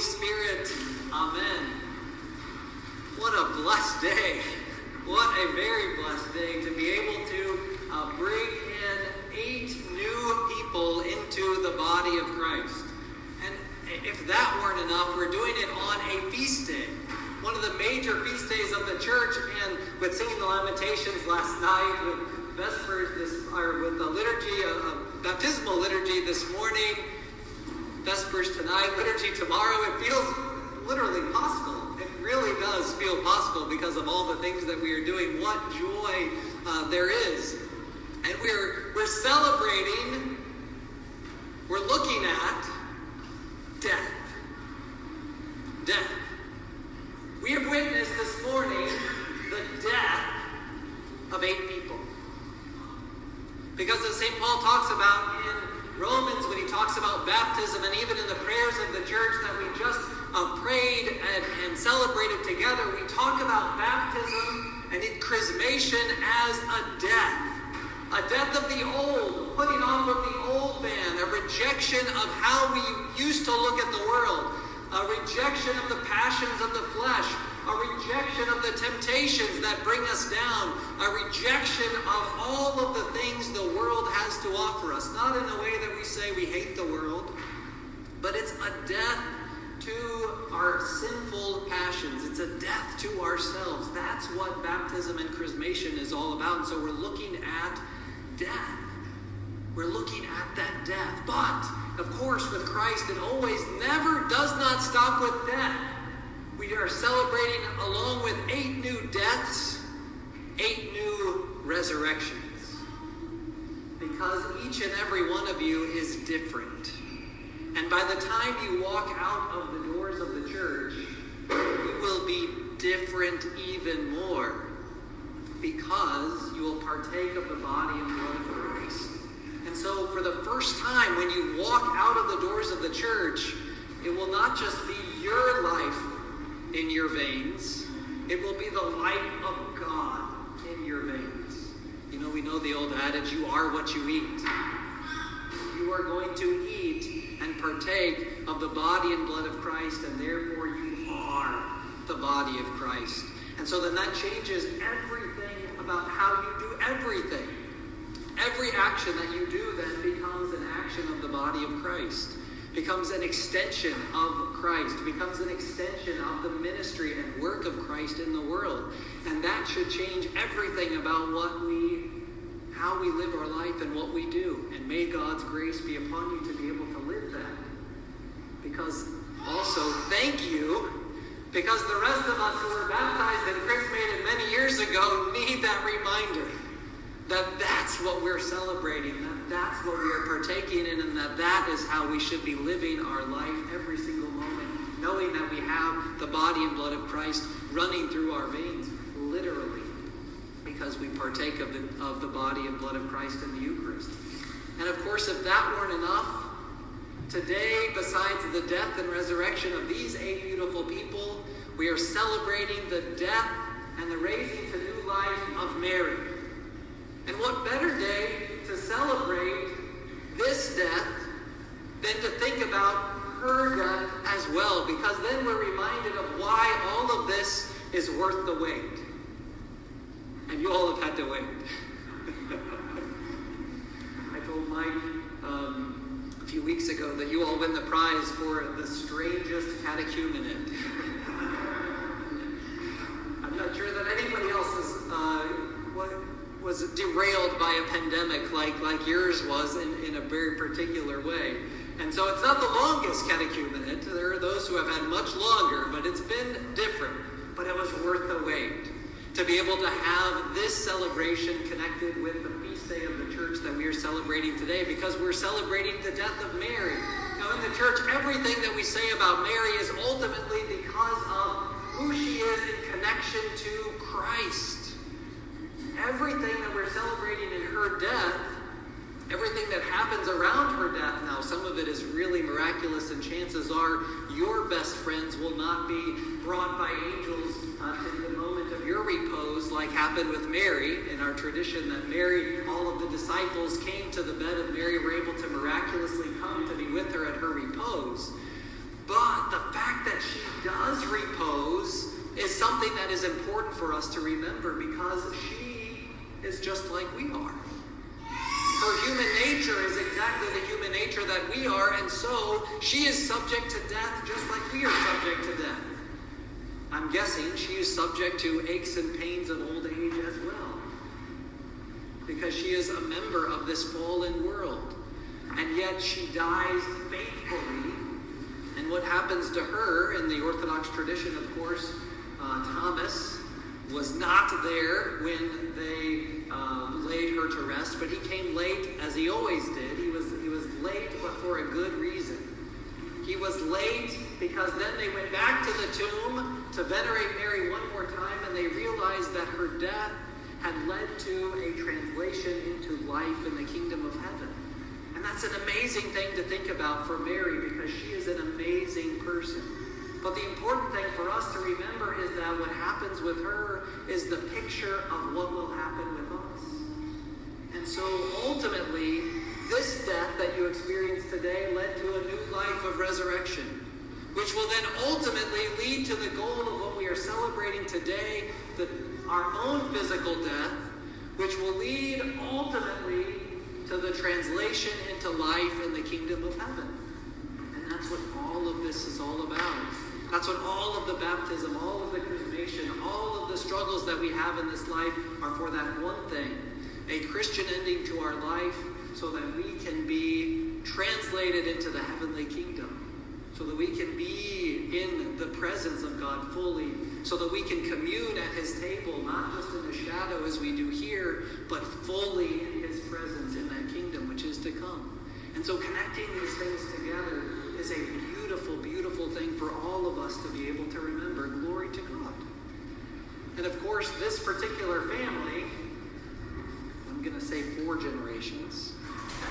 Spirit. Amen. What a blessed day. What a very blessed day to be able to uh, bring in eight new people into the body of Christ. And if that weren't enough, we're doing it on a feast day. One of the major feast days of the church, and with singing the Lamentations last night, with Vespers, this, or with the liturgy, a, a baptismal liturgy this morning, Vespers tonight, liturgy tomorrow, it feels literally possible. It really does feel possible because of all the things that we are doing. What joy uh, there is. And we're, we're celebrating, we're looking at death. Death. We have witnessed this morning the death of eight people. Because as St. Paul talks about in Romans, when he talks about baptism, and even in the prayers of the church that we just uh, prayed and, and celebrated together, we talk about baptism and chrismation as a death. A death of the old, putting off of the old man, a rejection of how we used to look at the world, a rejection of the passions of the flesh, a rejection of the temptations that bring us down, a rejection of all of the things the world has to offer us. Not in a way that we say we hate the world, but it's a death to our sinful passions. It's a death to ourselves. That's what baptism and chrismation is all about. And so we're looking at death. We're looking at that death. But, of course, with Christ, it always never does not stop with death we are celebrating, along with eight new deaths, eight new resurrections. Because each and every one of you is different. And by the time you walk out of the doors of the church, you will be different even more. Because you will partake of the body and blood of Christ. And so, for the first time, when you walk out of the doors of the church, it will not just be your life in your veins. It will be the light of God in your veins. You know, we know the old adage you are what you eat. You are going to eat and partake of the body and blood of Christ, and therefore you are the body of Christ. And so then that changes everything about how you do everything. Every action that you do then becomes an action of the body of Christ becomes an extension of Christ, becomes an extension of the ministry and work of Christ in the world. And that should change everything about what we, how we live our life and what we do. And may God's grace be upon you to be able to live that. Because also, thank you, because the rest of us who were baptized and chrismated many years ago need that reminder that that's what we're celebrating, that that's what we are partaking in, and that that is how we should be living our life every single moment, knowing that we have the body and blood of Christ running through our veins, literally, because we partake of the, of the body and blood of Christ in the Eucharist. And of course, if that weren't enough, today, besides the death and resurrection of these eight beautiful people, we are celebrating the death and the raising to new life of Mary. And what better day to celebrate this death than to think about her death as well, because then we're reminded of why all of this is worth the wait. And you all have had to wait. I told Mike um, a few weeks ago that you all win the prize for the strangest catechumenate. was derailed by a pandemic like, like yours was in, in a very particular way. And so it's not the longest catechumenate. There are those who have had much longer, but it's been different. But it was worth the wait to be able to have this celebration connected with the feast day of the church that we are celebrating today because we're celebrating the death of Mary. Now, in the church, everything that we say about Mary is ultimately because of who she is in connection to Christ everything that we're celebrating in her death, everything that happens around her death now, some of it is really miraculous, and chances are your best friends will not be brought by angels uh, to the moment of your repose, like happened with Mary in our tradition that Mary, all of the disciples came to the bed of Mary, were able to miraculously come to be with her at her repose. But the fact that she does repose is something that is important for us to remember because she is just like we are. Her human nature is exactly the human nature that we are, and so she is subject to death just like we are subject to death. I'm guessing she is subject to aches and pains of old age as well. Because she is a member of this fallen world. And yet she dies faithfully. And what happens to her in the Orthodox tradition, of course, uh, Thomas was not there when they uh, laid her to rest, but he came late as he always did. He was, he was late, but for a good reason. He was late because then they went back to the tomb to venerate Mary one more time, and they realized that her death had led to a translation into life in the kingdom of heaven. And that's an amazing thing to think about for Mary because she is an amazing person. But the important thing for us to remember is that what happens with her is the picture of what will happen with us. And so ultimately, this death that you experience today led to a new life of resurrection, which will then ultimately lead to the goal of what we are celebrating today, the, our own physical death, which will lead ultimately to the translation into life in the kingdom of heaven. And that's what all of this is all about. That's what all of the baptism, all of the chrismation, all of the struggles that we have in this life are for that one thing a Christian ending to our life so that we can be translated into the heavenly kingdom, so that we can be in the presence of God fully, so that we can commune at his table, not just in the shadow as we do here, but fully in his presence in that kingdom which is to come. And so connecting these things together for all of us to be able to remember. Glory to God. And of course, this particular family, I'm going to say four generations,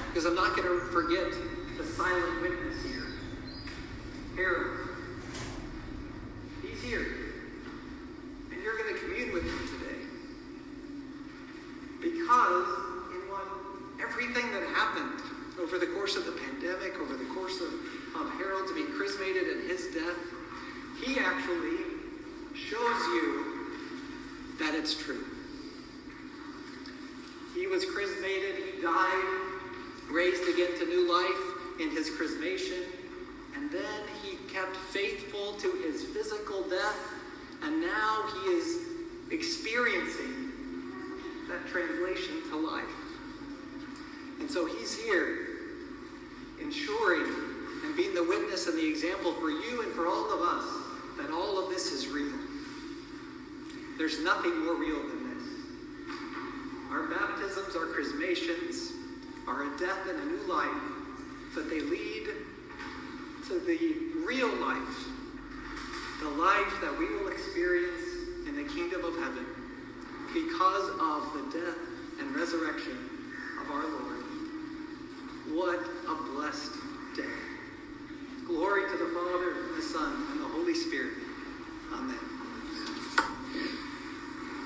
because I'm not going to forget the silent witness here. Harold. He's here. And you're going to commune with him today. Because in what everything that happened over the course of the pandemic, over the course of, of Harold's being chrismated and his death, he actually shows you that it's true. He was chrismated, he died, raised again to new life in his chrismation, and then he kept faithful to his physical death, and now he is experiencing that translation to life. And so he's here ensuring and being the witness and the example for you and for all of us that all of this is real. There's nothing more real than this. Our baptisms, our chrismations, are a death and a new life, but they lead to the real life, the life that we will experience in the kingdom of heaven because of the death and resurrection of our Lord. What a blessed day. Glory to the Father, the Son, and the Holy Spirit. Amen.